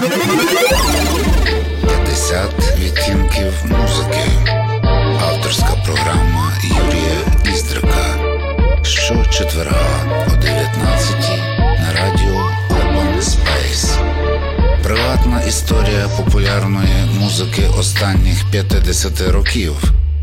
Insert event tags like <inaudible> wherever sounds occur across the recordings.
50 відтінків музики. Авторська програма Юрія Іздрика. Щочетверга о 19 на радіо Urban Space. Приватна історія популярної музики останніх 50 років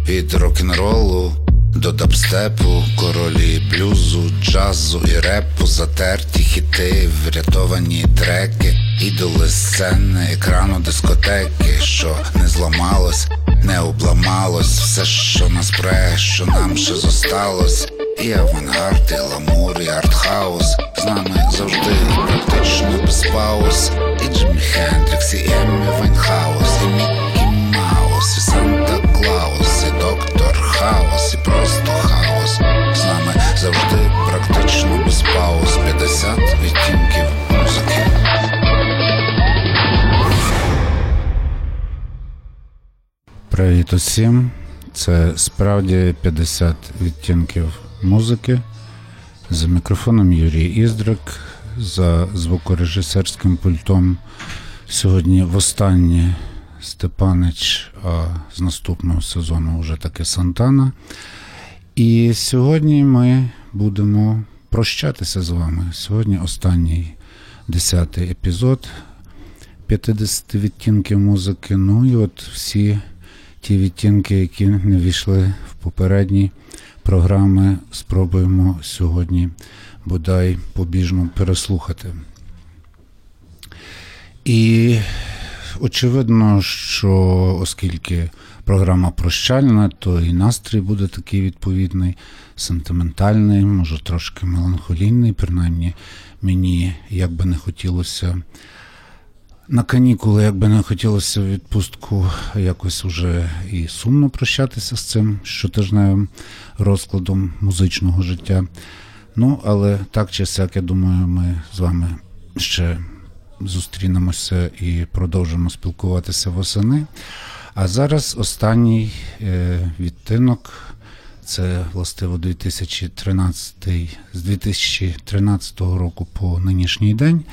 від рок-н-ролу до дабстепу, королі блюзу, джазу і репу, затерті хіти, врятовані треки, ідоли сцени, екрану дискотеки, що не зламалось, не обламалось, все, що нас пре, що нам ще зосталось. І авангард, і l'amour, і артхаус З нами завжди практично без пауз І Джимі Хендрікс, і Еммі Вайнхаус, і Міккі Маус, і Санта Клаус, і доктор Хаус, і просто хаос. З нами завжди практично без пауз 50 відтінків Привіт усім. Це справді 50 відтінків музики. За мікрофоном Юрій Іздрик, за звукорежисерським пультом. Сьогодні востаннє Степанич, а з наступного сезону вже таки Сантана. І сьогодні ми будемо прощатися з вами. Сьогодні останній десятий епізод 50 відтінків музики. Ну і от всі ті відтінки, які не війшли в попередні програми, спробуємо сьогодні бодай побіжно переслухати. І очевидно, що оскільки програма прощальна, то і настрій буде такий відповідний, сентиментальний, може трошки меланхолійний, принаймні мені як би не хотілося. На канікули, як би не хотілося в відпустку якось уже і сумно прощатися з цим щотижневим розкладом музичного життя. Ну, але так чи сяк, я думаю, ми з вами ще зустрінемося і продовжимо спілкуватися восени. А зараз останній е, відтинок. Це властиво 2013 з 2013 року по нинішній день.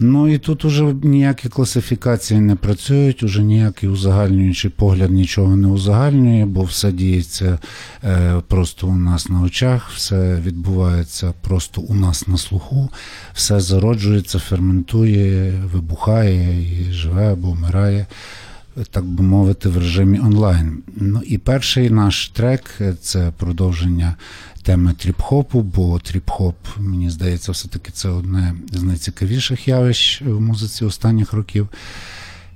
Ну і тут уже ніякі класифікації не працюють, уже ніякий узагальнюючий погляд нічого не узагальнює, бо все діється е, просто у нас на очах, все відбувається просто у нас на слуху, все зароджується, ферментує, вибухає і живе або вмирає. Так би мовити, в режимі онлайн. Ну і перший наш трек це продовження теми тріп-хопу, бо тріп-хоп, мені здається, все-таки це одне з найцікавіших явищ в музиці останніх років.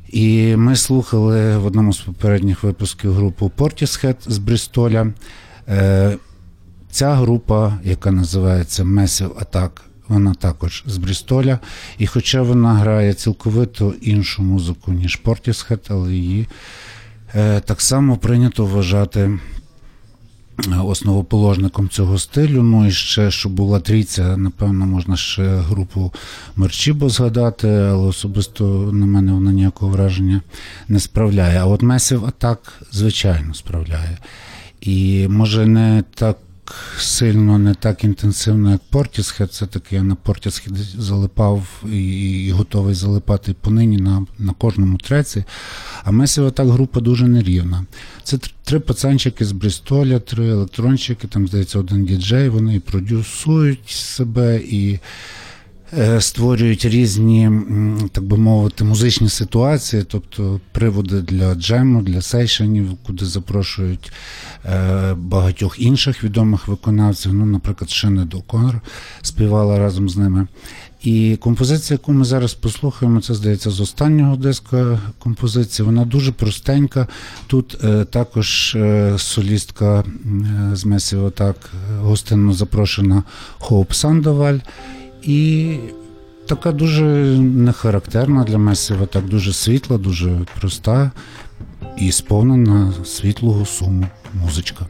І ми слухали в одному з попередніх випусків групу Portishead з Брістоля. Е, ця група, яка називається Massive Attack, вона також з Брістоля. І хоча вона грає цілковито іншу музику, ніж Portishead, але її е, так само прийнято вважати основоположником цього стилю. Ну і ще, що була трійця, напевно, можна ще групу Мерчібо згадати, але особисто на мене вона ніякого враження не справляє. А от Месів Атак, звичайно, справляє. І може не так сильно, не так інтенсивно, як Портісхед. Це таки я на Портісхед залипав і, готовий залипати понині на на кожному треці. А Месіва так група дуже нерівна. Це три пацанчики з Брістоля, три електрончики, там, здається, один діджей, вони і продюсують себе і. Е, створюють різні, так би мовити, музичні ситуації, тобто приводи для джему, для сейшенів, куди запрошують е, багатьох інших відомих виконавців. Ну, наприклад, Шенед О'Коннор співала разом з ними. І композиція, яку ми зараз послухаємо, це здається з останнього диска композиції. Вона дуже простенька. Тут е, також е, солістка е, з Месіо так гостинно запрошена Хоуп Сандоваль. І така дуже нехарактерна для Месива, так дуже світла, дуже проста і сповнена світлого суму музичка.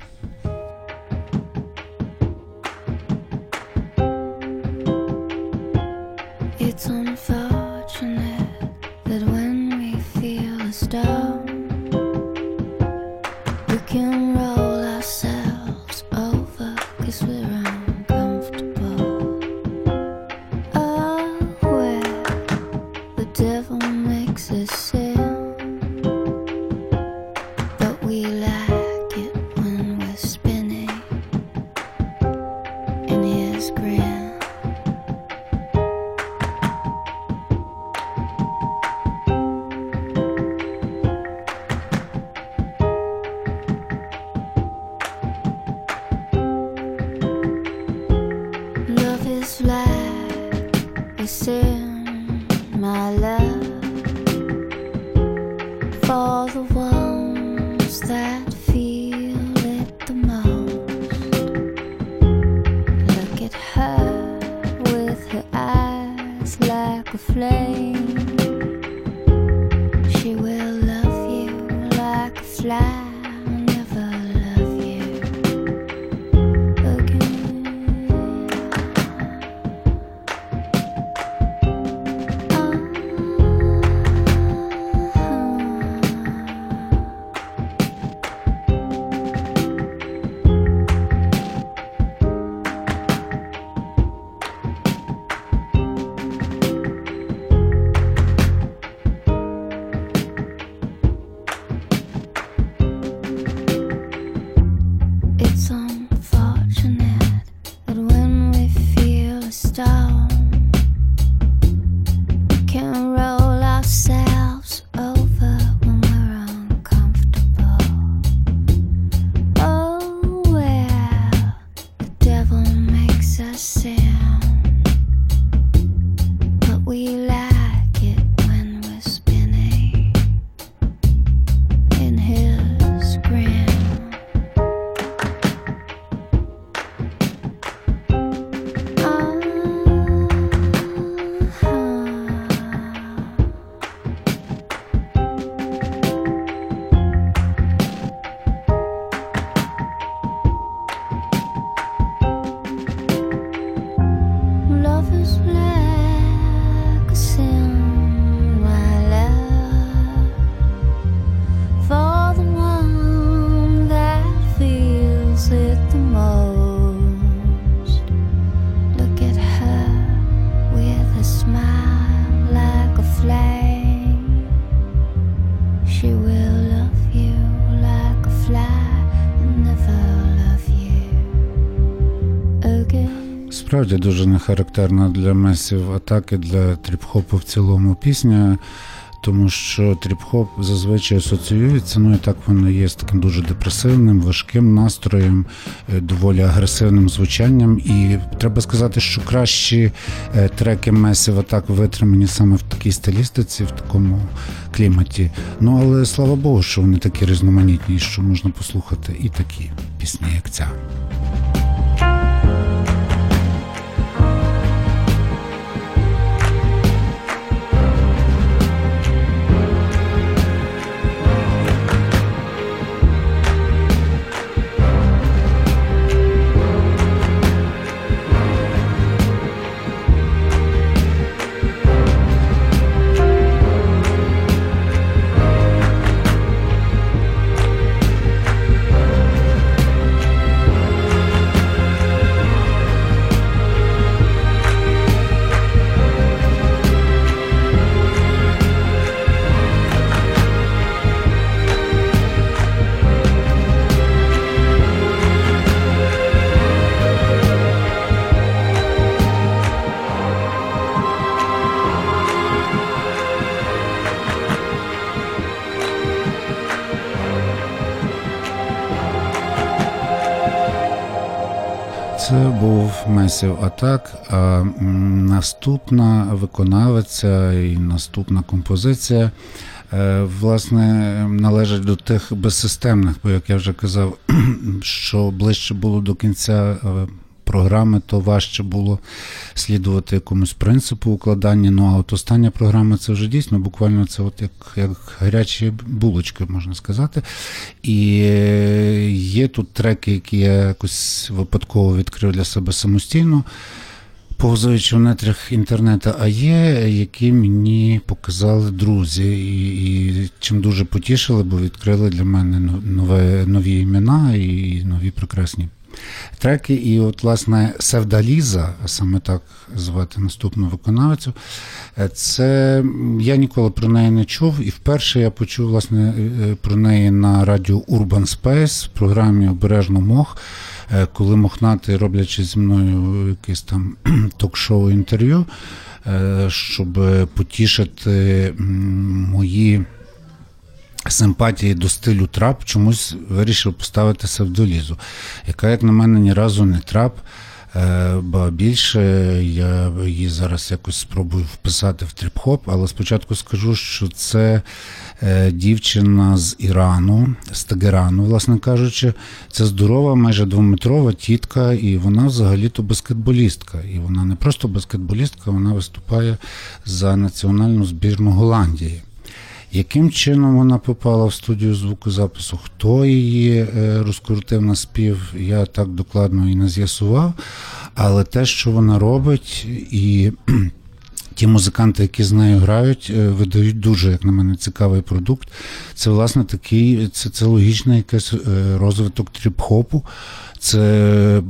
Справді дуже не характерна для Massive Attack-и для тріп-хопу в цілому пісня, тому що тріп-хоп зазвичай асоціюється, ну і так воно є з таким дуже депресивним, важким настроєм, е, доволі агресивним звучанням. І треба сказати, що кращі е, треки Massive Attack витримані саме в такій стилістиці, в такому кліматі. Ну але слава Богу, що вони такі різноманітні, що можна послухати і такі пісні, як ця. Був А так А наступна виконавиця і наступна композиція. е, Власне, належить до тих безсистемних, бо як я вже казав, <clears throat> що ближче було до кінця е, програми, то важче було слідувати якомусь принципу укладання. Ну а от остання програма це вже дійсно буквально це от як, як гарячі булочки, можна сказати. І є тут треки, які я якось випадково відкрив для себе самостійно. Повзаючи в нетрях інтернету, а є, які мені показали друзі, і, і чим дуже потішили, бо відкрили для мене нове, нові імена і нові прекрасні треки. І, от, власне, Севдаліза, саме так звати наступну виконавцю, е, це я ніколи про неї не чув. І вперше я почув власне е, про неї на радіо Urban Space в програмі Обережно Мох. Коли Мохнатий, роблячи зі мною якесь там <clears throat> ток-шоу інтерв'ю, щоб потішити мої симпатії до стилю трап, чомусь вирішив поставити Севдолізу, яка, як на мене, ні разу не трап. Е, Ба більше я її зараз якось спробую вписати в тріп-хоп, але спочатку скажу, що це е, дівчина з Ірану, з Тегерану, власне кажучи, це здорова, майже двометрова тітка, і вона взагалі-то баскетболістка. І вона не просто баскетболістка, вона виступає за національну збірну Голландії. Яким чином вона попала в студію звукозапису? Хто її е, розкрутив на спів, я так докладно і не з'ясував. Але те, що вона робить, і <clears throat> ті музиканти, які з нею грають, е, видають дуже, як на мене, цікавий продукт. Це, власне, такий, це, це логічний якийсь е, розвиток тріп-хопу. Це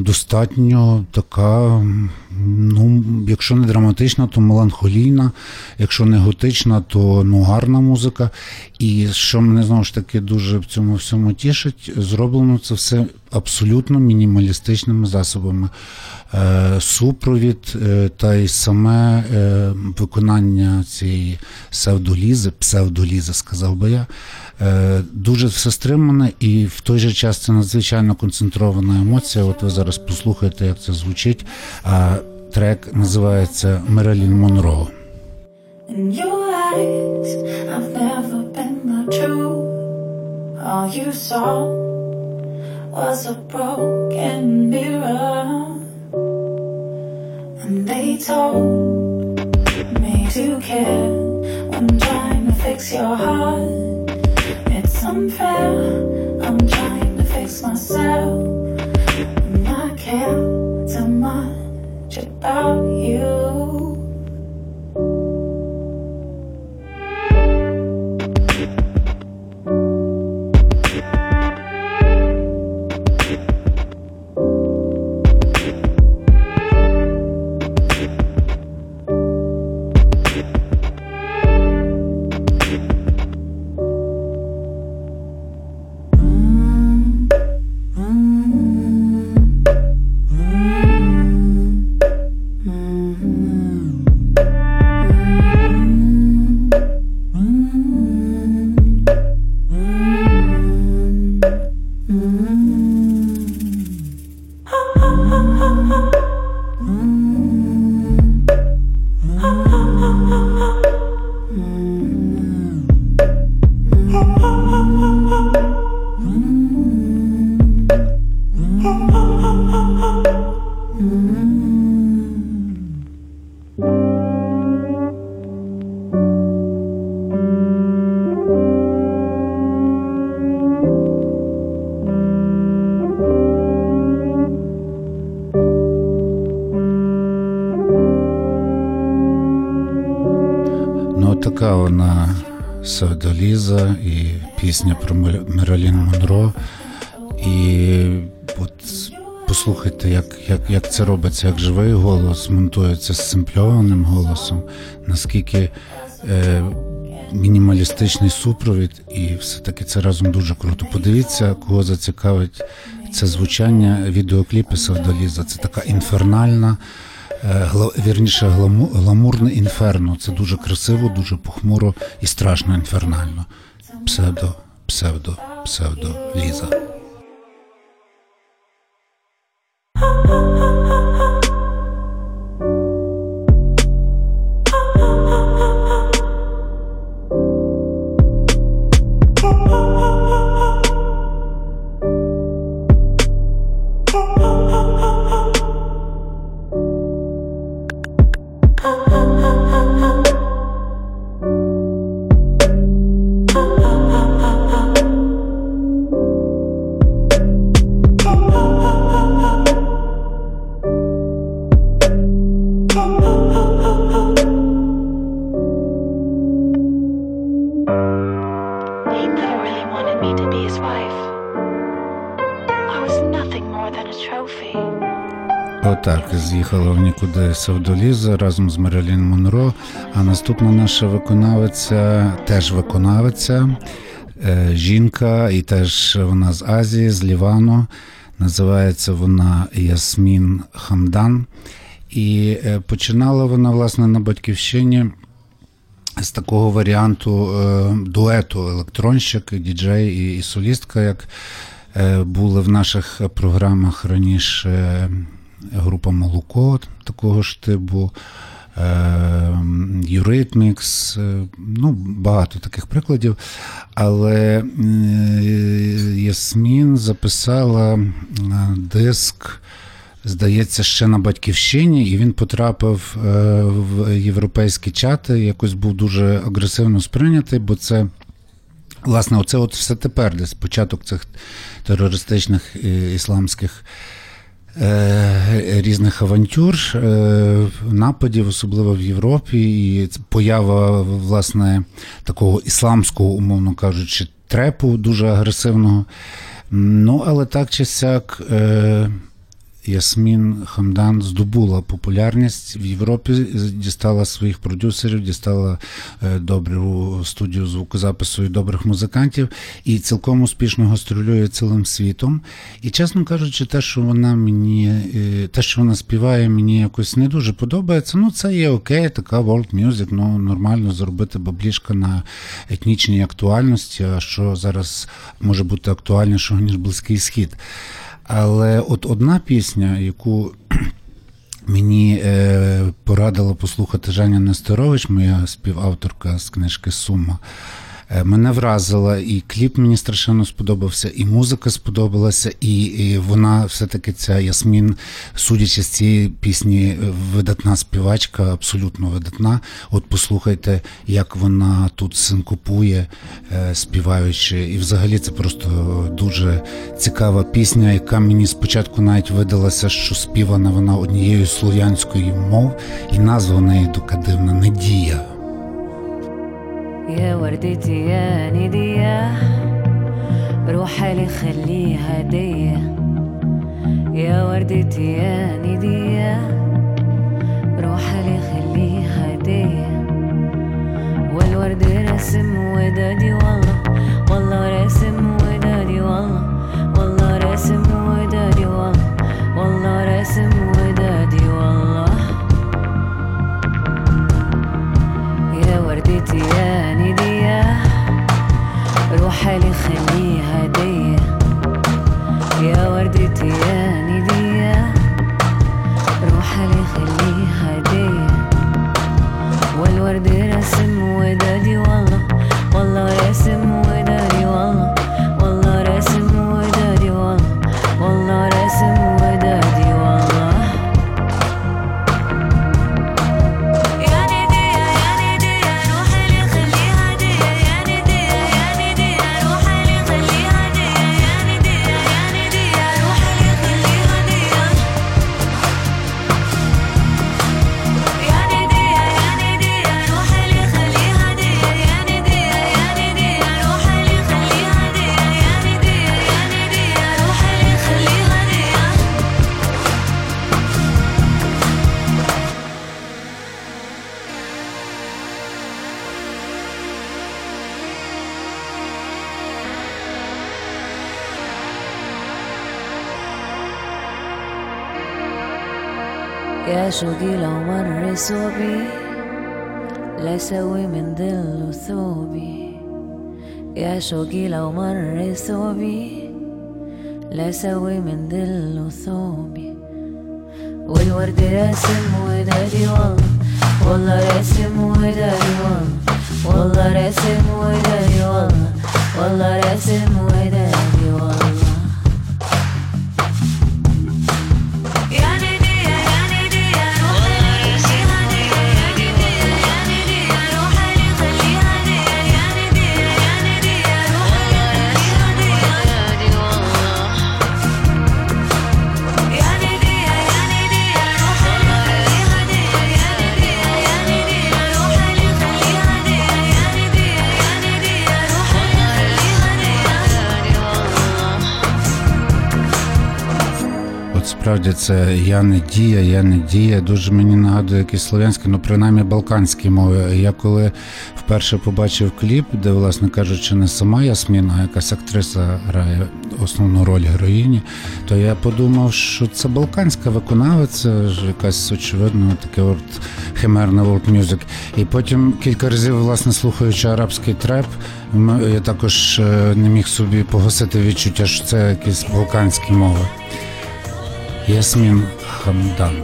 достатньо така, ну, якщо не драматична, то меланхолійна, якщо не готична, то ну, гарна музика. І що мене знову ж таки дуже в цьому всьому тішить, зроблено це все абсолютно мінімалістичними засобами. Е, супровід е, та й саме е, виконання цієї псевдолізи, псевдолізи, сказав би я. Дуже все стримане, і в той же час це надзвичайно концентрована емоція. От ви зараз послухаєте, як це звучить. А трек називається Мерелін Монро. All you saw was a broken mirror. And they told me to care when trying to fix your heart. Unfair, I'm trying to fix myself. And I care too much about Севдоліза і пісня про Мералін Монро. І от послухайте, як як, як це робиться, як живий голос монтується з симпльованим голосом, наскільки е, мінімалістичний супровід, і все-таки це разом дуже круто. Подивіться, кого зацікавить це звучання відеокліпи Севдоліза. Це така інфернальна. Е, вірніше гламурне інферно. Це дуже красиво, дуже похмуро і страшно інфернально. Псевдо, псевдо, псевдо ліза. Нікуди Савдоліза разом з Мерилін Монро. А наступна наша виконавиця теж виконавиця, е, жінка, і теж вона з Азії, з Лівану. Називається вона Ясмін Хамдан. І е, починала вона, власне, на батьківщині з такого варіанту е, дуету електронщик, діджей і, і солістка, як були в наших програмах раніше група Молоко такого ж типу. Юритмікс, ну, багато таких прикладів. Але Ясмін записала диск здається, ще на батьківщині, і він потрапив е, в європейські чати. Якось був дуже агресивно сприйнятий, бо це. Власне, оце от все тепер, десь початок цих терористичних е, ісламських е, різних авантюр, е, нападів, особливо в Європі, і поява власне такого ісламського, умовно кажучи, трепу дуже агресивного. Ну, але так чи сяк. Ясмін Хамдан здобула популярність в Європі, дістала своїх продюсерів, дістала е, добру студію звукозапису і добрих музикантів і цілком успішно гастролює цілим світом. І, чесно кажучи, те, що вона мені, е, те, що вона співає, мені якось не дуже подобається. Ну, це є окей, така world music, ну нормально зробити баблішка на етнічній актуальності. А що зараз може бути актуальнішого ніж близький схід. Але от одна пісня, яку <clears throat> мені е, порадила послухати Женя Нестерович, моя співавторка з книжки Сума. Е, мене вразила, і кліп мені страшенно сподобався, і музика сподобалася, і, і вона все-таки ця Ясмін, судячи з цієї пісні, видатна співачка, абсолютно видатна. От послухайте, як вона тут синкопує, е, співаючи. І взагалі це просто дуже цікава пісня, яка мені спочатку навіть видалася, що співана вона однією слов'янської мов, і назва неї така дивна Недія. يا وردتي يا ندية روحي لي خليها هدية. يا وردتي يا ندية روحي لي خليها هدية. والورد رسم ودادي والله والله رسم ودادي والله. شوقي لو مر صوبي لا يسوي من ظل ثوبي. يا شوقي لو مر صوبي لا يسوي من ظل ثوبي. والورد راسم ودادي والله والله راسم ودادي والله والله راسم ودادي والله والله راسم ودادي насправді це я не дія, я не дія. Дуже мені нагадує якісь слов'янські, ну принаймні балканські мови. Я коли вперше побачив кліп, де, власне кажучи, не сама Ясміна, а якась актриса грає основну роль героїні, то я подумав, що це балканська виконавиця, якась очевидно таке от химерне world music. І потім кілька разів, власне, слухаючи арабський треп, я також е, не міг собі погасити відчуття, що це якісь балканські мови. Ясмін Хамдан.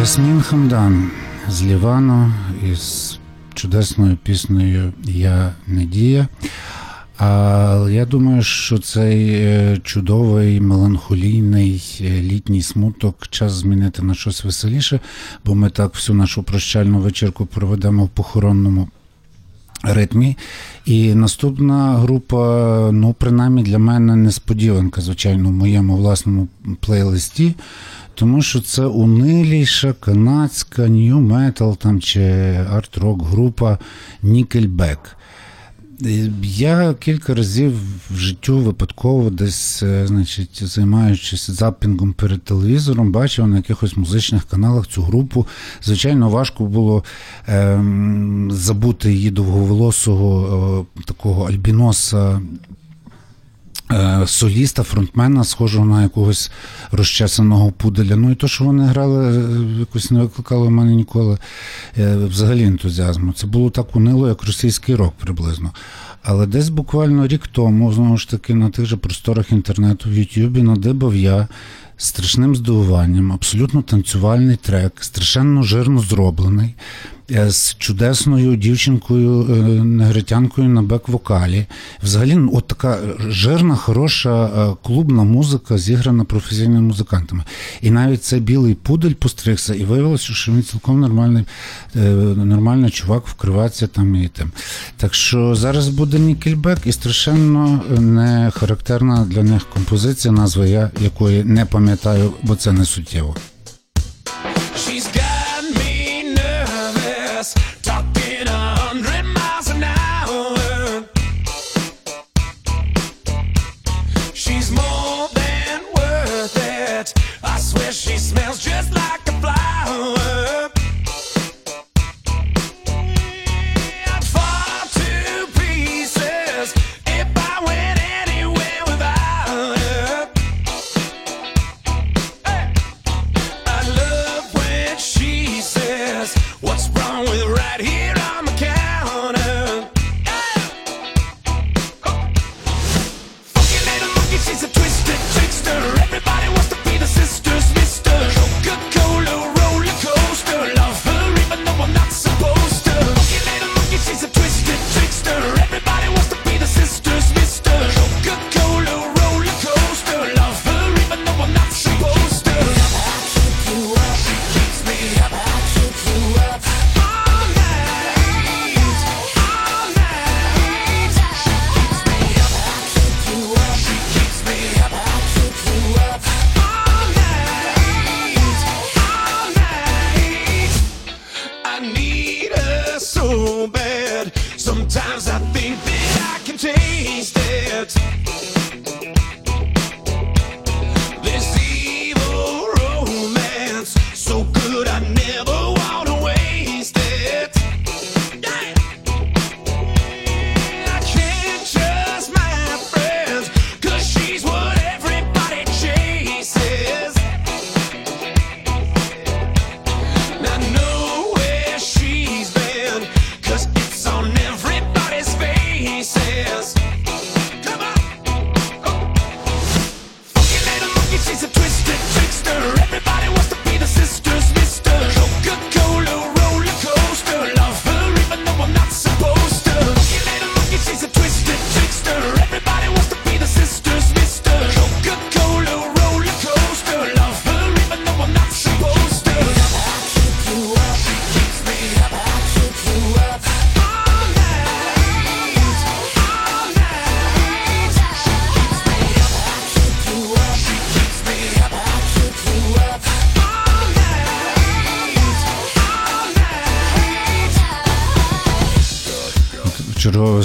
Ясмін Хамдан з Лівану із чудесною піснею Я Недія. А я думаю, що цей е, чудовий меланхолійний е, літній смуток час змінити на щось веселіше, бо ми так всю нашу прощальну вечірку проведемо в похоронному ритмі. І наступна група, ну, принаймні для мене несподіванка, звичайно, в моєму власному плейлисті. Тому що це униліша канадська нью-метал там чи арт-рок група. Е, Я кілька разів в життю випадково десь, е, значить, займаючись запінгом перед телевізором, бачив на якихось музичних каналах цю групу. Звичайно, важко було ем, забути її довговолосого е, такого альбіноса. Е, Соліста, фронтмена, схожого на якогось розчесаного пуделя. Ну і то, що вони грали, е, якось не викликало в мене ніколи е, взагалі ентузіазму. Це було так унило, як російський рок приблизно. Але десь буквально рік тому, знову ж таки, на тих же просторах інтернету в Ютубі надибав я страшним здивуванням, абсолютно танцювальний трек, страшенно жирно зроблений, з чудесною дівчинкою, е, негритянкою на бек-вокалі. Взагалі, ну, от така жирна, хороша е, клубна музика, зіграна професійними музикантами. І навіть цей білий пудель постригся, і виявилося, що він цілком нормальний, е, нормальний чувак вкривається там і тим. Так що зараз буде Нікельбек і страшенно не характерна для них композиція, назва я якої не пам'ятаю, бо це не суттєво.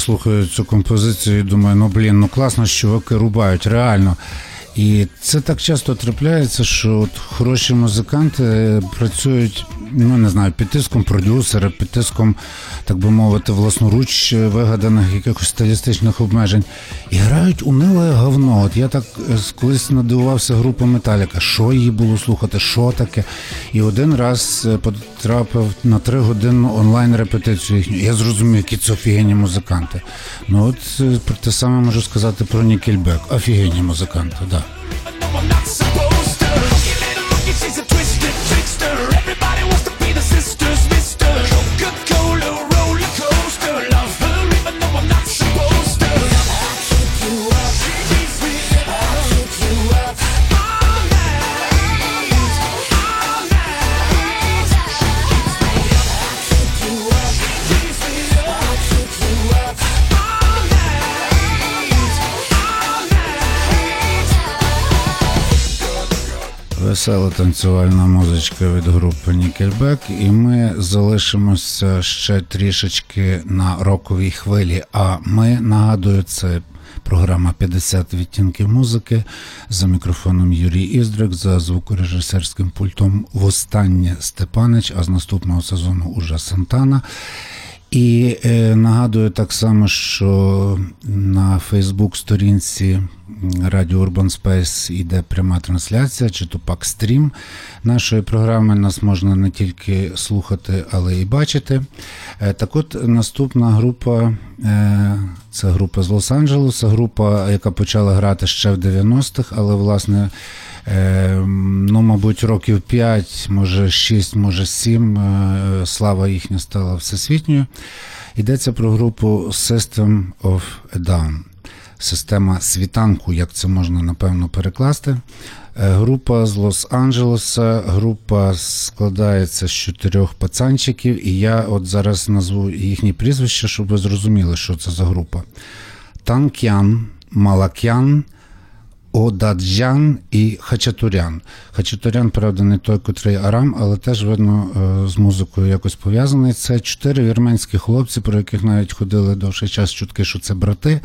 Слухаю цю композицію і думаю, ну блін, ну класно, що чуваки рубають, реально. І це так часто трапляється, що от хороші музиканти е, працюють, ну не знаю, під тиском продюсера, під тиском, так би мовити, власноруч е, вигаданих якихось стилістичних обмежень. І грають униле говно. От я так е, колись надивувався група Металіка, що її було слухати, що таке. І один раз е, потрапив на три годинну онлайн-репетицію їхню. Я зрозумів, які це офігенні музиканти. Ну от е, те саме можу сказати про Нікельбек. Офігенні музиканти, так. Да. Весела танцювальна музичка від групи Nickelback, і ми залишимося ще трішечки на роковій хвилі. А ми нагадую, це програма «50 відтінків музики за мікрофоном Юрій Іздрик, за звукорежисерським пультом Востаннє Степанич, а з наступного сезону уже Сантана. І е, нагадую так само, що на Фейсбук-сторінці Радіо Urban Space йде пряма трансляція, чи то пак стрім нашої програми. Нас можна не тільки слухати, але і бачити. Е, так от наступна група е, це група з Лос-Анджелеса, група, яка почала грати ще в 90-х, але власне. Е, ну, мабуть, років 5, може 6, може 7, е, слава їхня стала всесвітньою. Йдеться про групу System of Down. Система світанку, як це можна напевно перекласти. Е, Група з Лос-Анджелеса, група складається з чотирьох пацанчиків, і я от зараз назву їхні прізвища, щоб ви зрозуміли, що це за група. Танкян, Малакян, Одаджан і Хачатурян. Хачатурян, правда, не той, котрий Арам, але теж видно е, з музикою якось пов'язаний. Це чотири вірменські хлопці, про яких навіть ходили довший час чутки, що це брати.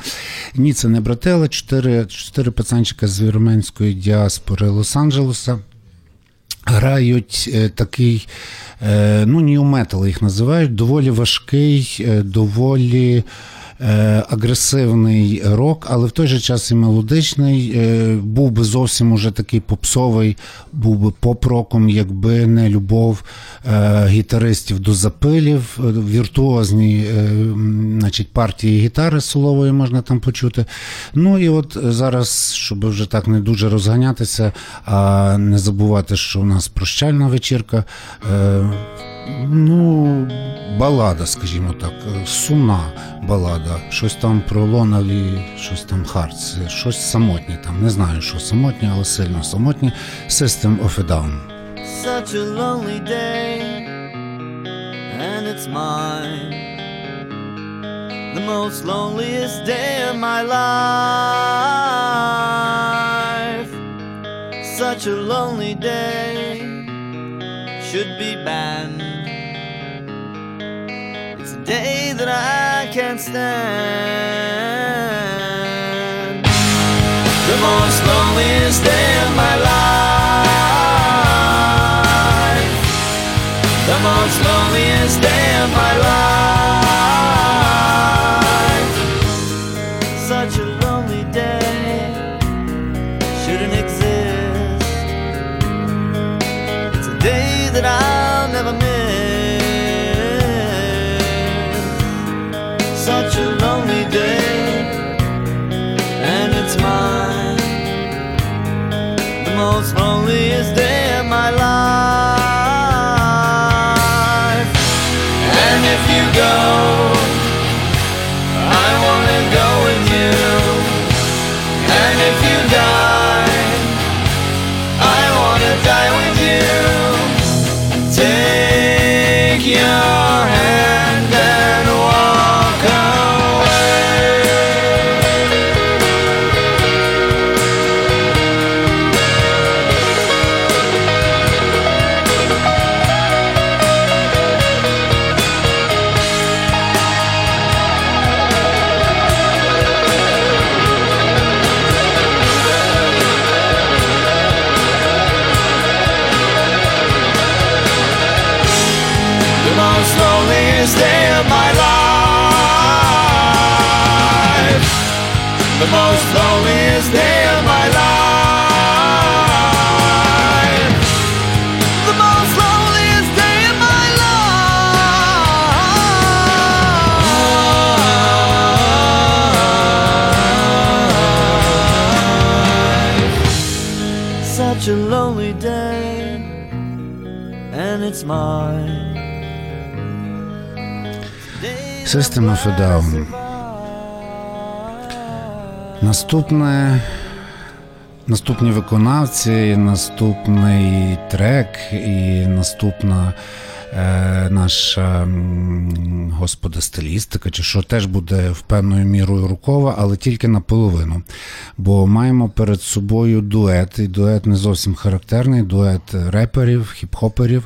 Ні, це не брати, але чотири, чотири пацанчика з вірменської діаспори Лос-Анджелеса. Грають е, такий, е, ну, нью-метал їх називають, доволі важкий, доволі агресивний рок, але в той же час і мелодичний. Е, був би зовсім уже такий попсовий, був би поп-роком, якби не любов е, гітаристів до запилів, е, віртуозні е, значить, партії гітари солової можна там почути. Ну і от зараз, щоб вже так не дуже розганятися, а не забувати, що у нас прощальна вечірка. Ну, балада, скажімо так, е, сумна балада. Щось там про Лоналі, щось там Хартс, щось самотнє там. Не знаю, що самотнє, але сильно самотнє. System of a Down. such a lonely day, and it's mine. The most loneliest day of my life. Such a lonely day should be banned. Day that I can't stand. The most loneliest day of my life. world's loneliest day. System of a Down. Наступне. Наступні виконавці, наступний трек і наступна е, наша м, господи, стилістика, чи що теж буде в певною мірою рукова, але тільки наполовину. Бо маємо перед собою дует, і дует не зовсім характерний, дует реперів, хіп-хоперів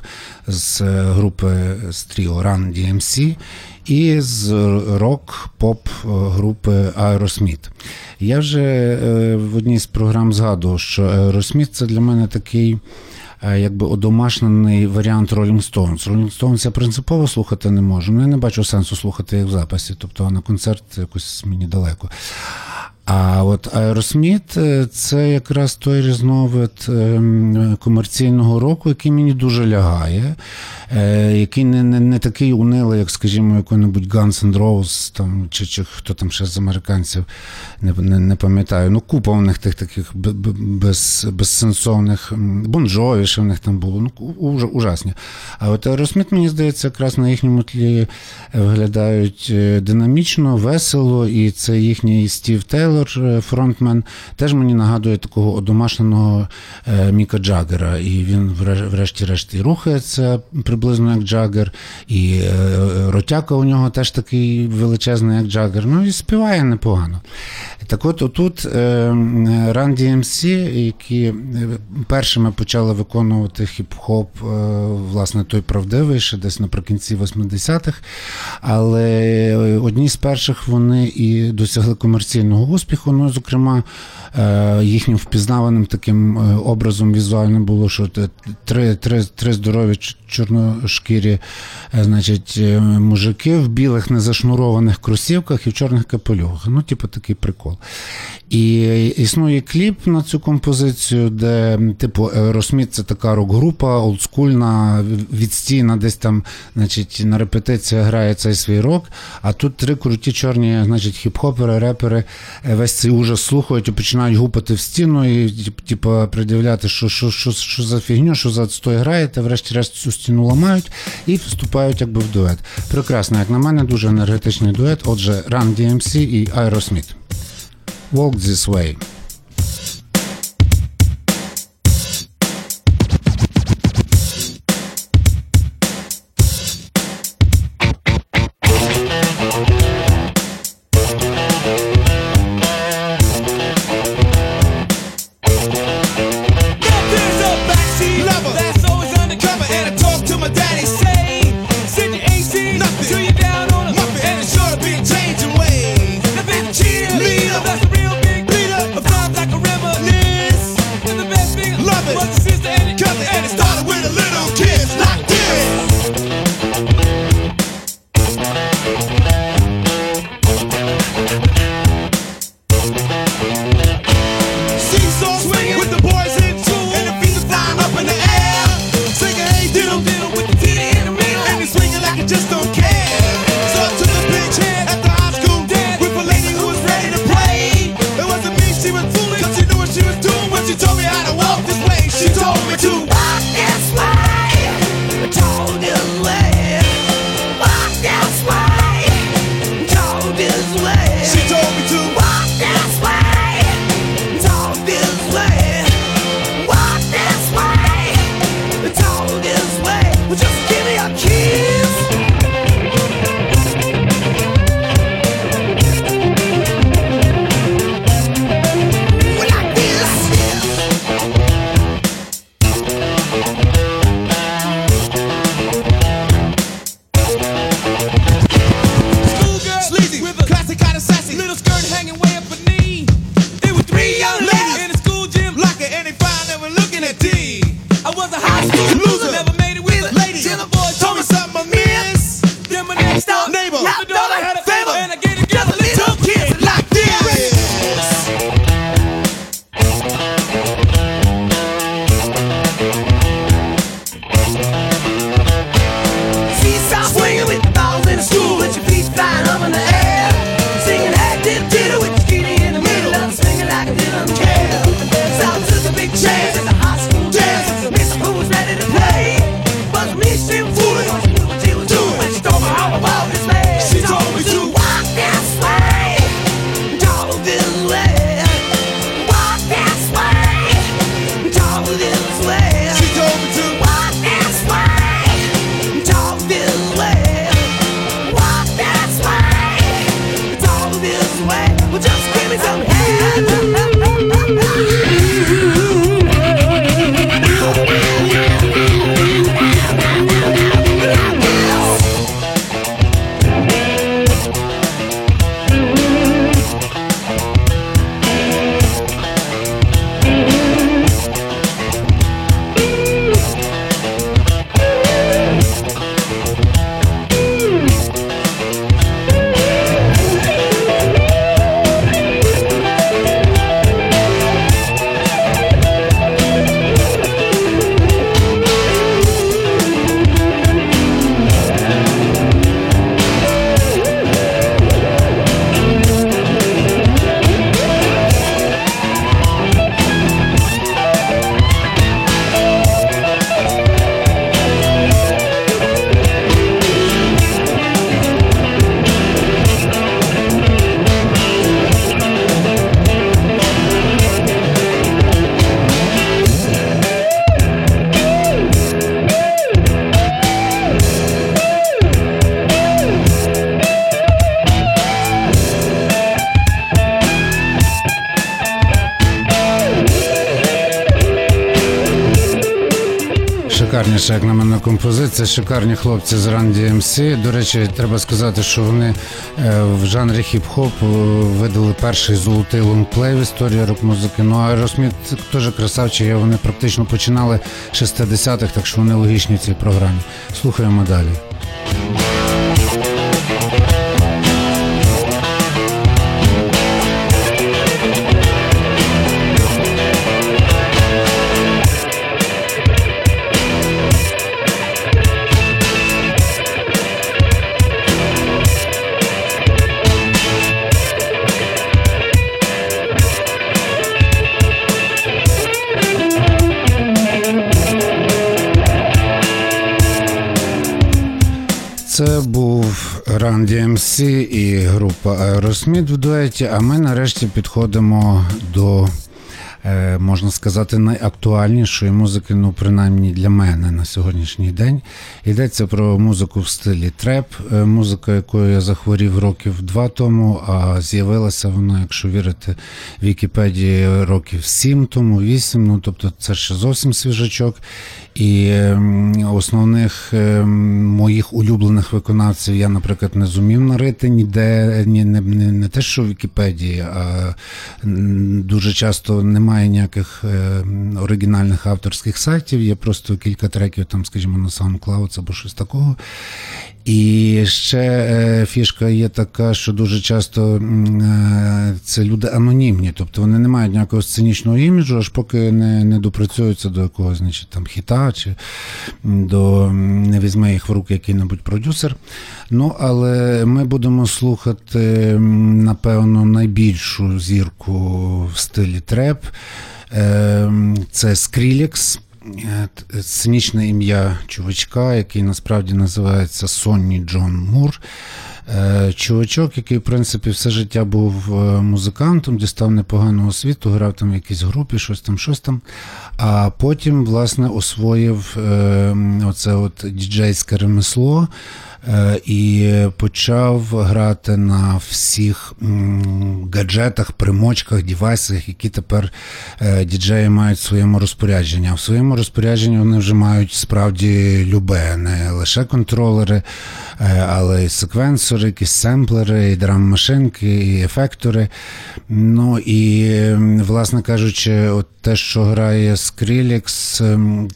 з е, групи з тріо Run DMC і з рок-поп групи Aerosmith. Я вже е, в одній з програм згадував, що Aerosmith це для мене такий. Е, Якби одомашнений варіант Rolling Stones. Rolling Stones я принципово слухати не можу. Ну, я не бачу сенсу слухати їх в записі, тобто на концерт якось мені далеко. А от е, – це якраз той різновид ем, комерційного року, який мені дуже лягає, е, який не, не, не такий унилий, як, скажімо, який-небудь Guns N' Roses, там, чи, чи хто там ще з американців, не, не, не пам'ятаю. Ну, купа у них тих таких без, безсенсовних бонжові, що в них там було. Ну, уж, ужасні. А от Aerosmith, мені здається, якраз на їхньому тлі виглядають е, динамічно, весело, і це їхній Стів Тейлор, е, фронтмен, теж мені нагадує такого одомашненого е, Міка Джаггера. І він врешті-решт і рухається приблизно як Джаггер, і е, ротяка у нього теж такий величезний, як Джаггер. Ну і співає непогано. Так от отут е, Run DMC, які е, першими почали виконувати хіп-хоп, е, власне, той правдивий, ще десь наприкінці 80-х. Але одні з перших вони і досягли комерційного успіху. Ну, зокрема, їхнім впізнаваним таким образом візуальним було, що три, три, три здорові чорношкірі значить, мужики в білих незашнурованих кросівках і в чорних капелюхах. Ну, типу, такий прикол. І існує кліп на цю композицію, де, типу, Aerosmith – це така рок-група, олдскульна, відстійна, десь там, значить, на репетиціях грає цей свій рок. А тут три круті чорні, значить, хіп-хопери, репери е, весь цей ужас слухають і починають гупати в стіну і, типу, придивляти, що, що, що, що за фігню, що за отстой граєте, врешті-решт цю стіну ламають і вступають якби в дует. Прекрасно, як на мене, дуже енергетичний дует. Отже, Run DMC і Aerosmith. Walk this way. Шикарніша, як на мене, композиція. Шикарні хлопці з Run DMC. До речі, треба сказати, що вони е, в жанрі хіп-хоп е, видали перший золотий лонгплей в історії рок-музики. Ну а Aerosmith теж красавчий. вони практично починали 60-х, так що вони логічні в цій програмі. Слухаємо далі. Run DMC і група Aerosmith в дуеті. А ми нарешті підходимо до, можна сказати, найактуальнішої музики, ну принаймні для мене на сьогоднішній день. Йдеться про музику в стилі треп, е, музика, якою я захворів років два тому, а з'явилася вона, якщо вірити Вікіпедії, років сім тому, вісім. Ну тобто це ще зовсім свіжачок. І ем, основних ем, моїх улюблених виконавців я, наприклад, не зумів нарити ніде, ні, не, не, не те, що в Вікіпедії, а дуже часто немає ніяких ем, оригінальних авторських сайтів. Є просто кілька треків, там, скажімо, на SoundCloud або щось такого. І ще е, фішка є така, що дуже часто е, це люди анонімні, тобто вони не мають ніякого сценічного іміджу, аж поки не, не допрацюються до якогось, значить, там хіта, чи до не візьме їх в руки який-небудь продюсер. Ну, але ми будемо слухати, напевно, найбільшу зірку в стилі треп. Е, Це Skrillex. Е, т- Сценічне ім'я чувачка, який насправді називається Сонні Джон Мур. Е, Чувачок, який, в принципі, все життя був е, музикантом, дістав непогану освіту, грав там в якійсь групі, щось там, щось там. А потім, власне, освоїв е, оце от діджейське ремесло. Е, І почав грати на всіх гаджетах, примочках, девайсах, які тепер е, діджеї мають в своєму розпорядженні. А в своєму розпорядженні вони вже мають справді любе, не лише контролери, е, але й секвенсори, якісь семплери, і драм-машинки, і ефектори. Ну і, власне кажучи, от те, що грає Skrillex,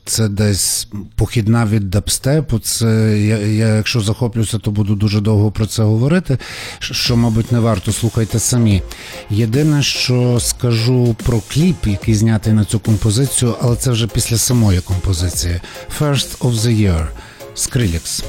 це десь похідна від дабстепу. Це я, я, якщо захоплюся, то буду дуже довго про це говорити. Що, мабуть, не варто слухайте самі. Єдине, що скажу про кліп, який знятий на цю композицію, але це вже після самої композиції. First of the Year. Skrillex.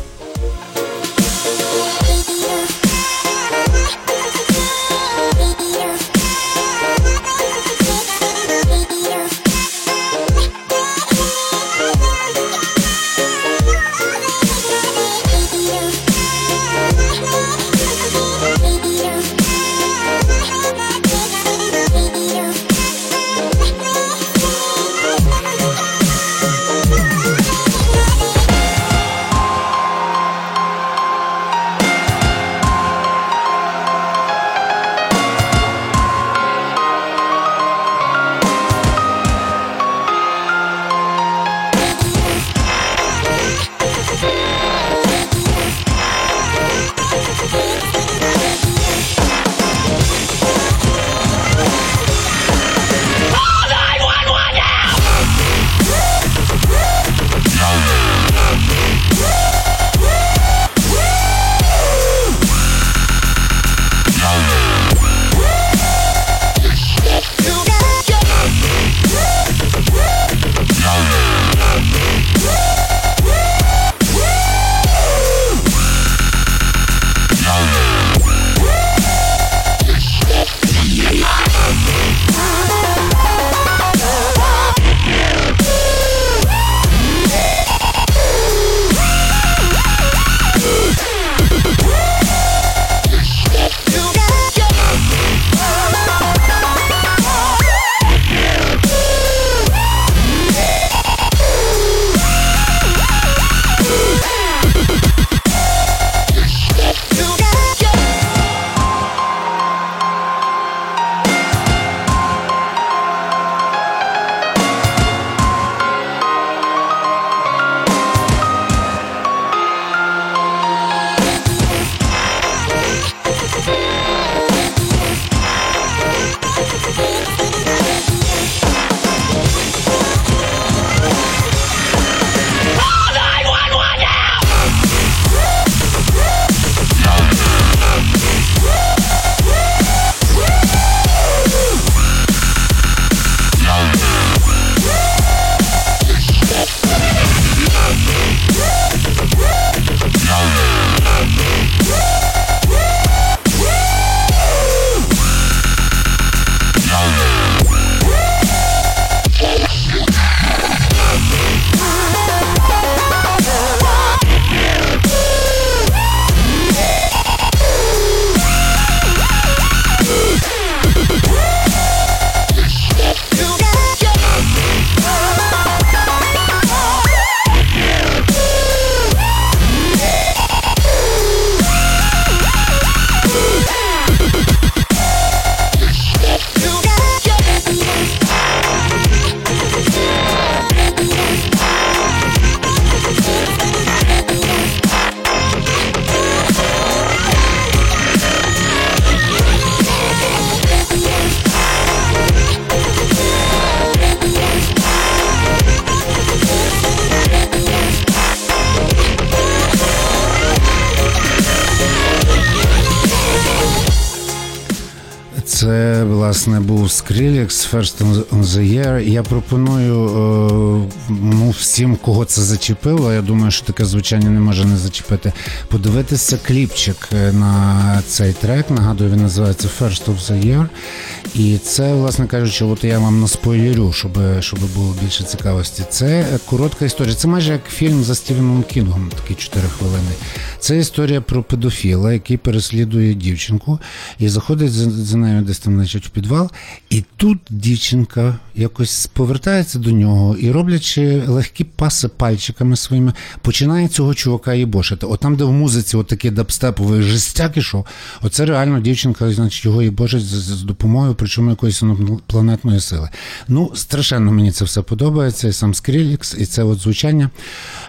Skrillex First on the- Year. Я пропоную е, ну, всім, кого це зачепило. Я думаю, що таке звучання не може не зачепити. Подивитися кліпчик е, на цей трек. Нагадую, він називається First of the Year. І це, власне кажучи, от я вам наспойлерю, щоб, щоб було більше цікавості. Це коротка історія. Це майже як фільм за Стівеном Кінгом, такі 4 хвилини. Це історія про педофіла, який переслідує дівчинку і заходить за, за нею десь там, значить, в підвал. І тут дівчинка якось повертається до нього і, роблячи легкі паси пальчиками своїми, починає цього чувака їбошити. От там, де в музиці от такий дабстеповий жестяк ішов, оце реально дівчинка, значить, його їбошить з, з з допомогою, причому якоїсь інопланетної сили. Ну, страшенно мені це все подобається, і сам Скрілікс, і це от звучання.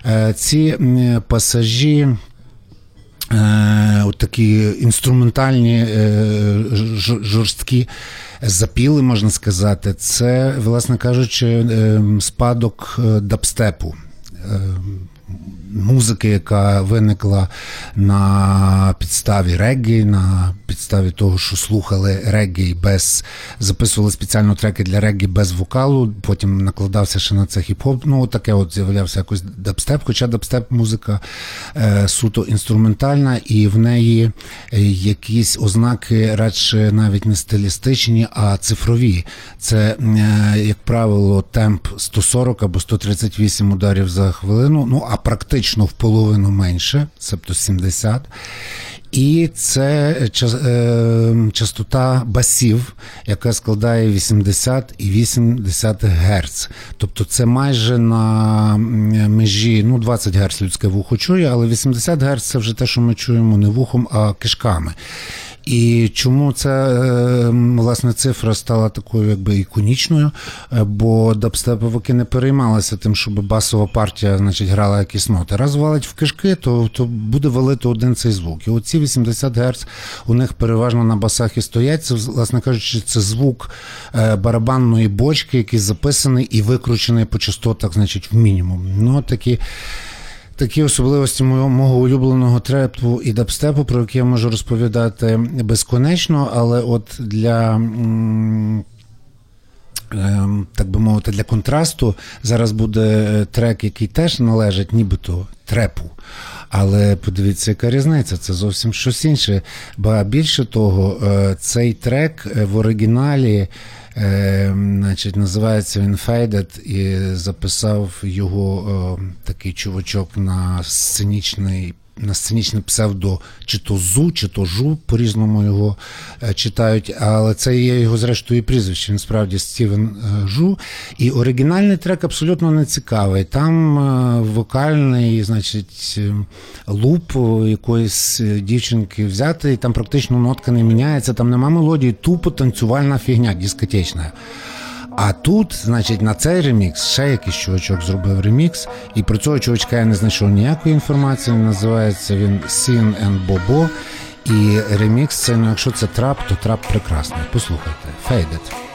Е, Ці пасажі. Е, от такі інструментальні е, жорсткі запіли, можна сказати, це, власне кажучи, спадок дабстепу. Музики, яка виникла на підставі реггі, на підставі того, що слухали реггі без записували спеціально треки для реггі без вокалу, потім накладався ще на це хіп-хоп. Ну, таке от з'являвся якось дабстеп, хоча дабстеп музика е, суто інструментальна, і в неї якісь ознаки радше навіть не стилістичні, а цифрові. Це, е, як правило, темп 140 або 138 ударів за хвилину, ну а практично в половину менше, тобто 70. І це е, частота басів, яка складає 80 і 80 Гц. Тобто це майже на межі, ну 20 Гц людське вухо чує, але 80 Гц це вже те, що ми чуємо не вухом, а кишками. І чому ця е, власне цифра стала такою якби іконічною? Е, Бо дабстеповики не переймалися тим, щоб басова партія значить, грала якісь ноти. Раз валить в кишки, то, то буде валити один цей звук. І оці 80 Гц у них переважно на басах і стоять. Це, власне кажучи, це звук е, барабанної бочки, який записаний і викручений по частотах, значить, в мінімум. Ну, такі. Такі особливості мого, мого улюбленого трепу і дабстепу, про які я можу розповідати безконечно, але от для. ем, Так би мовити, для контрасту зараз буде е, трек, який теж належить нібито трепу. Але подивіться, яка різниця, це зовсім щось інше. Ба більше того, е, цей трек е, в оригіналі е, значить, називається він Faded, і записав його е, такий чувачок на сценічний. На сценічне псевдо чи то зу, чи то жу, по-різному його е, читають, але це є його зрештою прізвище. Він справді Стівен е, Жу. І оригінальний трек абсолютно не цікавий. Там е, вокальний, значить, луп якоїсь дівчинки взятий, там практично нотка не міняється, там нема мелодії, тупо танцювальна фігня, дискотечна. А тут, значить, на цей ремікс ще якийсь чувачок зробив ремікс, і про цього чувачка я не знайшов ніякої інформації. Називається він Sin and Bobo. І ремікс це, ну якщо це трап, то трап прекрасний. Послухайте, Faded.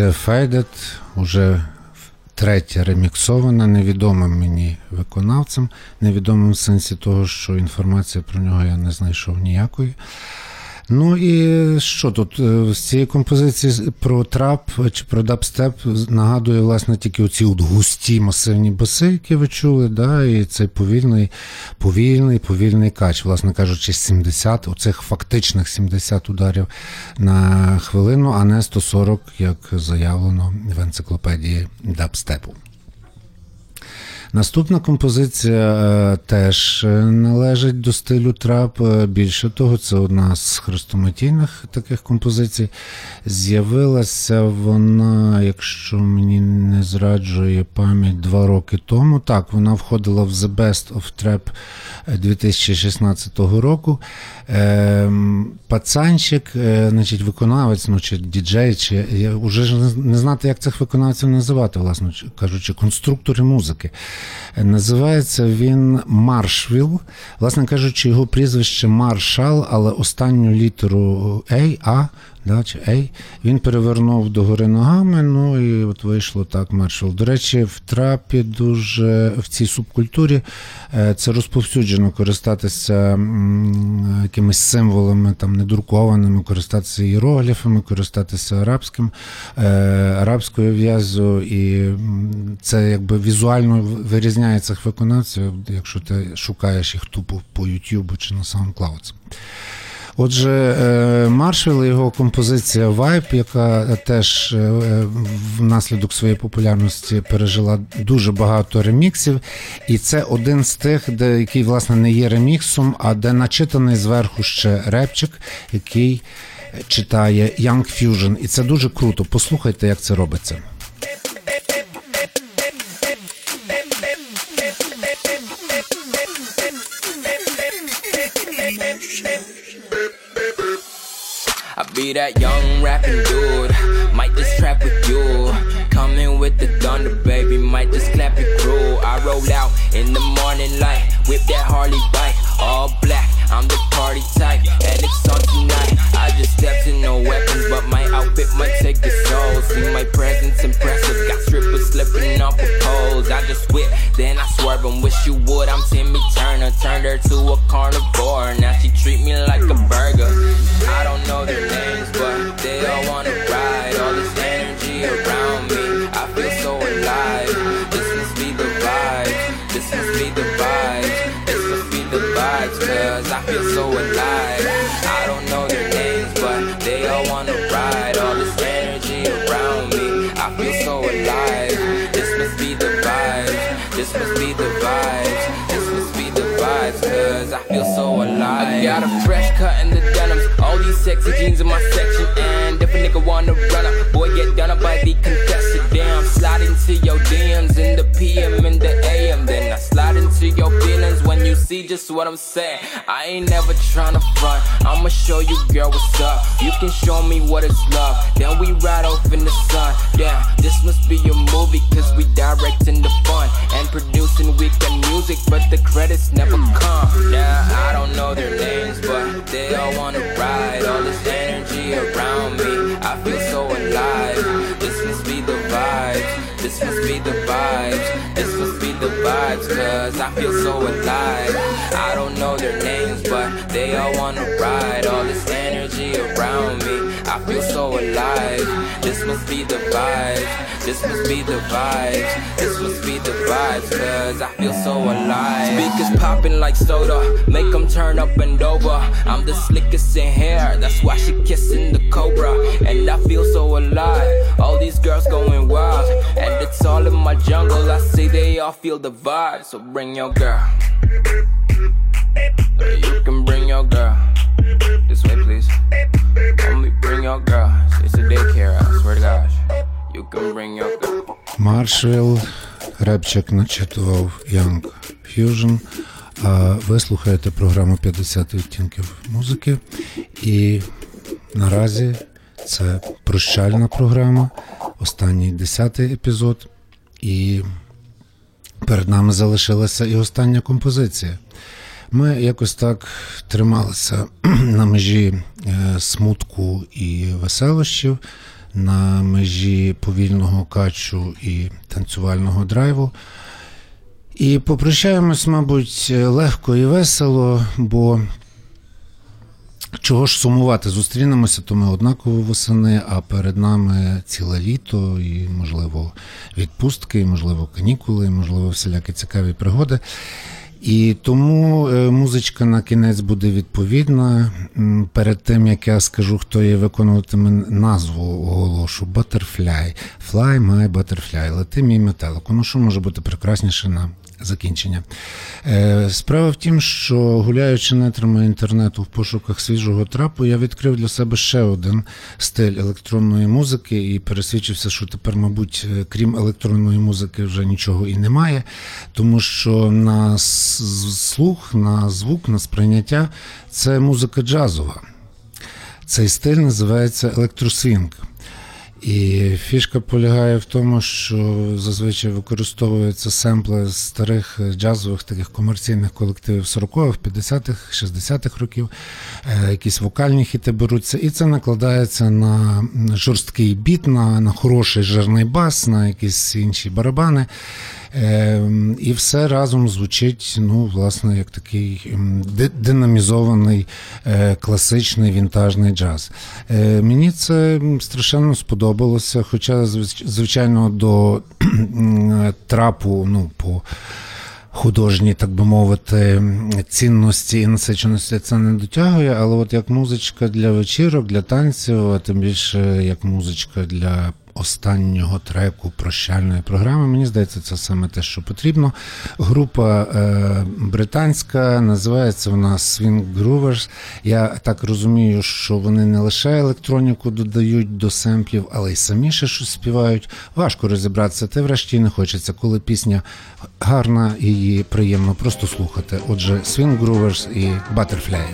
Композиція Faded уже третя реміксована невідомим мені виконавцем, невідомим в сенсі того, що інформації про нього я не знайшов ніякої. Ну і що тут е, з цієї композиції про трап чи про дабстеп нагадує власне тільки оці от густі масивні баси, які ви чули, да, і цей повільний, повільний, повільний кач, власне кажучи, 70, оцих фактичних 70 ударів на хвилину, а не 140, як заявлено в енциклопедії дабстепу. Наступна композиція е, теж е, належить до стилю трап. Е, Більше того, це одна з хрестоматійних таких композицій. З'явилася вона, якщо мені не зраджує пам'ять, два роки тому. Так, вона входила в The Best of Trap 2016 року. Ем, Пацанчик, значить, виконавець, ну чи діджей, чи я вже не знати, як цих виконавців називати, власне кажучи, конструктори музики. Називається він Маршвіл. Власне кажучи, його прізвище Маршал, але останню літеру А, да, чи A, він перевернув догори ногами, ну і от вийшло так Маршал. До речі, в трапі дуже в цій субкультурі е, це розповсюджено користатися якимись символами там недрукованими, користатися іерогліфами, користатися арабським, е, арабською в'язю, і це якби візуально в- вирізняє цих виконавців, якщо ти шукаєш їх тупо по YouTube чи на SoundCloud. Отже, е, Маршал і його композиція Vibe, яка теж е, внаслідок своєї популярності пережила дуже багато реміксів. І це один з тих, де який, власне, не є реміксом, а де начитаний зверху ще репчик, який читає Young Fusion. І це дуже круто. Послухайте, як це робиться. I be that young rapping dude. Might just trap with you. Coming with the thunder, baby. Might just clap it crew. I roll out in the morning light. Whip that Harley bike. All black. I'm the party type. And it's on tonight. I just stepped in no weapons, but my outfit might take the soul. See my presence impressive. Got strippers slipping off of poles. I just whip, then I swerve 'em. Wish you would. I'm Timmy Turner. Turned her to a carnivore. Now she treat me like a burger. I don't know their names, but they all wanna got a fresh cut in the denims. All these sexy jeans in my section. And if a nigga wanna run up, boy, get done up by the contestant. Damn, slide into your DMs in the PM and the you see just what I'm saying. I ain't never tryna front. I'ma show you, girl, what's up. You can show me what it's love. Then we ride off in the sun. Yeah, this must be a movie, cause we directing the fun and producing weekend music, but the credits never come. Yeah, I don't know their names, but they all wanna ride. All this energy around me, I feel so alive. This must be the vibes. This must be the vibes. This must the vibes, cause I feel so alive. I don't know their names, but they all wanna ride. All this energy around me, I feel so alive. This must be the vibe. This must be the vibe. This must be the vibes, cause I feel so alive. Speakers popping like soda, make them turn up and over. I'm the slickest in hair, that's why she kissing the cobra. And I feel so alive. All these girls going wild, and it's all in my jungle. I see they all feel the vibe, so bring your girl. You can bring your girl. Bring your girl. It's a daycare, I swear to gosh. You can bring your girl. Маршал, репчик начитував Young Fusion. А ви слухаєте програму 50 відтінків музики. І наразі це прощальна програма, останній 10 епізод. І перед нами залишилася і остання композиція. Ми якось так трималися <clears throat> на межі е, смутку і веселощів, на межі повільного качу і танцювального драйву. І попрощаємось, мабуть, легко і весело, бо чого ж сумувати? Зустрінемося, то ми однаково восени, а перед нами ціле літо, і, можливо, відпустки, і, можливо, канікули, і, можливо, всілякі цікаві пригоди. І тому е, музичка на кінець буде відповідна. Перед тим як я скажу, хто її виконуватиме назву оголошу Butterfly. Fly my butterfly. Лети мій метелик. Ну що може бути прекрасніше на закінчення? Е, Справа в тім, що гуляючи нетрами інтернету в пошуках свіжого трапу, я відкрив для себе ще один стиль електронної музики і пересвідчився, що тепер, мабуть, е, крім електронної музики вже нічого і немає, тому що на слух, на звук, на сприйняття це музика джазова. Цей стиль називається електросвінг. І фішка полягає в тому, що зазвичай використовуються семпли старих джазових таких комерційних колективів 40-х, 50-х, 60-х років, Е, якісь вокальні хіти беруться, і це накладається на жорсткий біт, на, на хороший жирний бас, на якісь інші барабани. Е, І все разом звучить, ну, власне, як такий динамізований е, класичний вінтажний джаз. Е, Мені це страшенно сподобалося, хоча, звичайно, до трапу, ну, по художній, так би мовити, цінності і насиченості це не дотягує, але от як музичка для вечірок, для танців, а тим більше як музичка для останнього треку прощальної програми, мені здається, це саме те, що потрібно. Група е, британська, називається вона Swing Groovers. Я так розумію, що вони не лише електроніку додають до семплів, але й самі ще щось співають. Важко розібратися, те врешті не хочеться, коли пісня гарна і її приємно просто слухати. Отже, Swing Groovers і Butterfly.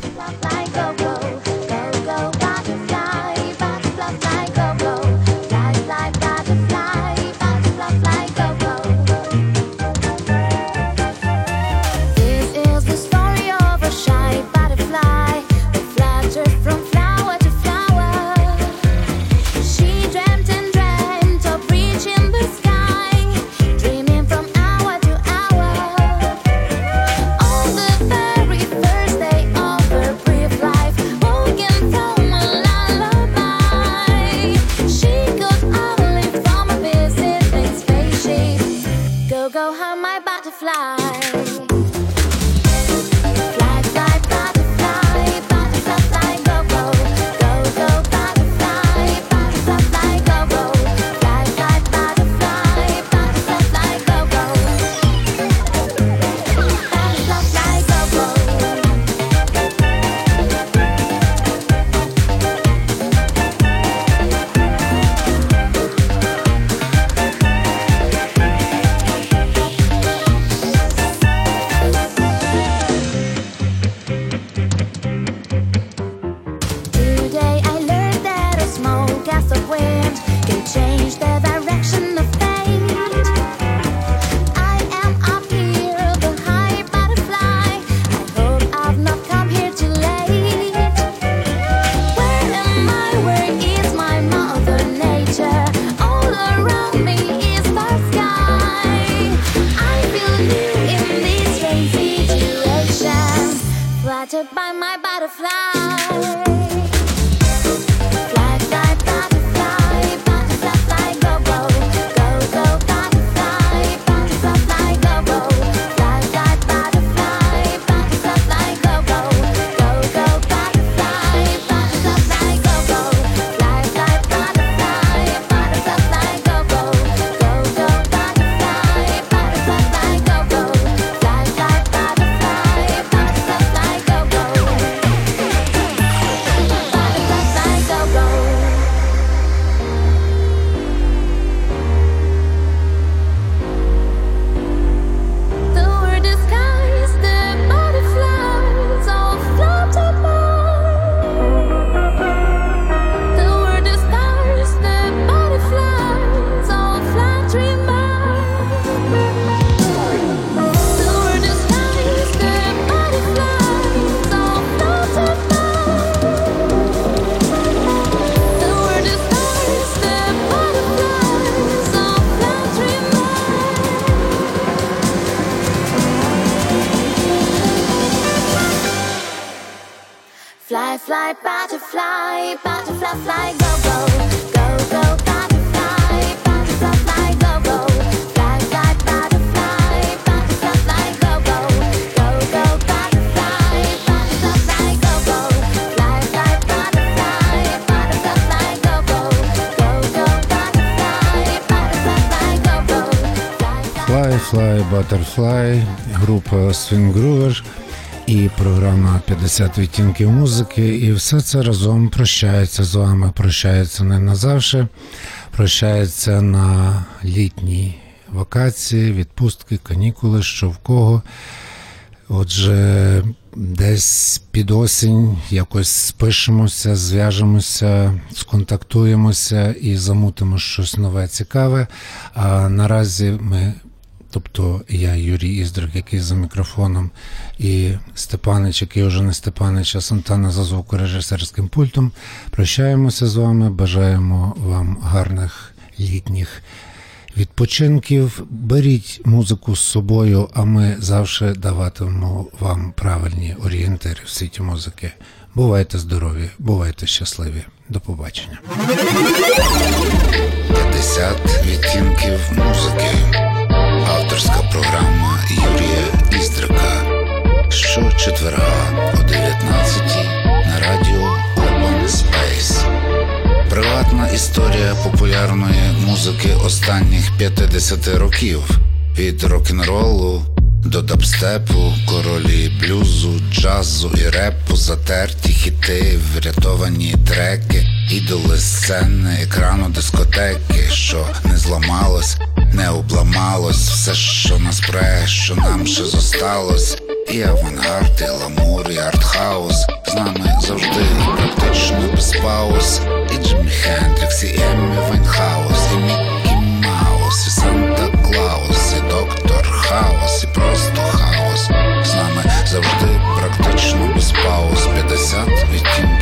Butterfly, група Swing Groover і програма 50 відтінків музики. І все це разом прощається з вами. Прощається не назавше, прощається на літні вакації, відпустки, канікули, що в кого. Отже, десь під осінь якось спишемося, зв'яжемося, сконтактуємося і замутимо щось нове цікаве. А наразі ми, тобто я, Юрій Іздрик, який за мікрофоном, і Степанич, який вже не Степанич, а Сантана за звукорежисерським пультом, прощаємося з вами, бажаємо вам гарних літніх відпочинків. Беріть музику з собою, а ми завжди даватимемо вам правильні орієнтири в світі музики. Бувайте здорові, бувайте щасливі. До побачення. 50 відтінків музики. Авторська програма Юрія Іздрика. Щочетверга о 19 на радіо Urban Space. Приватна історія популярної музики останніх 50 років від рок-н-ролу до дабстепу, королі блюзу, джазу і репу, затерті хіти, врятовані треки, ідоли сцени, екрану, дискотеки, що не зламалось, не обламалось, все, що нас пре, що нам ще зосталось, і авангард, і l'amour, і артхаус з нами завжди, практично без пауз, і Джимі Хендрікс, і Еммі Вайнхаус. хаос і просто хаос. З нами завжди практично без пауз 50 відтінків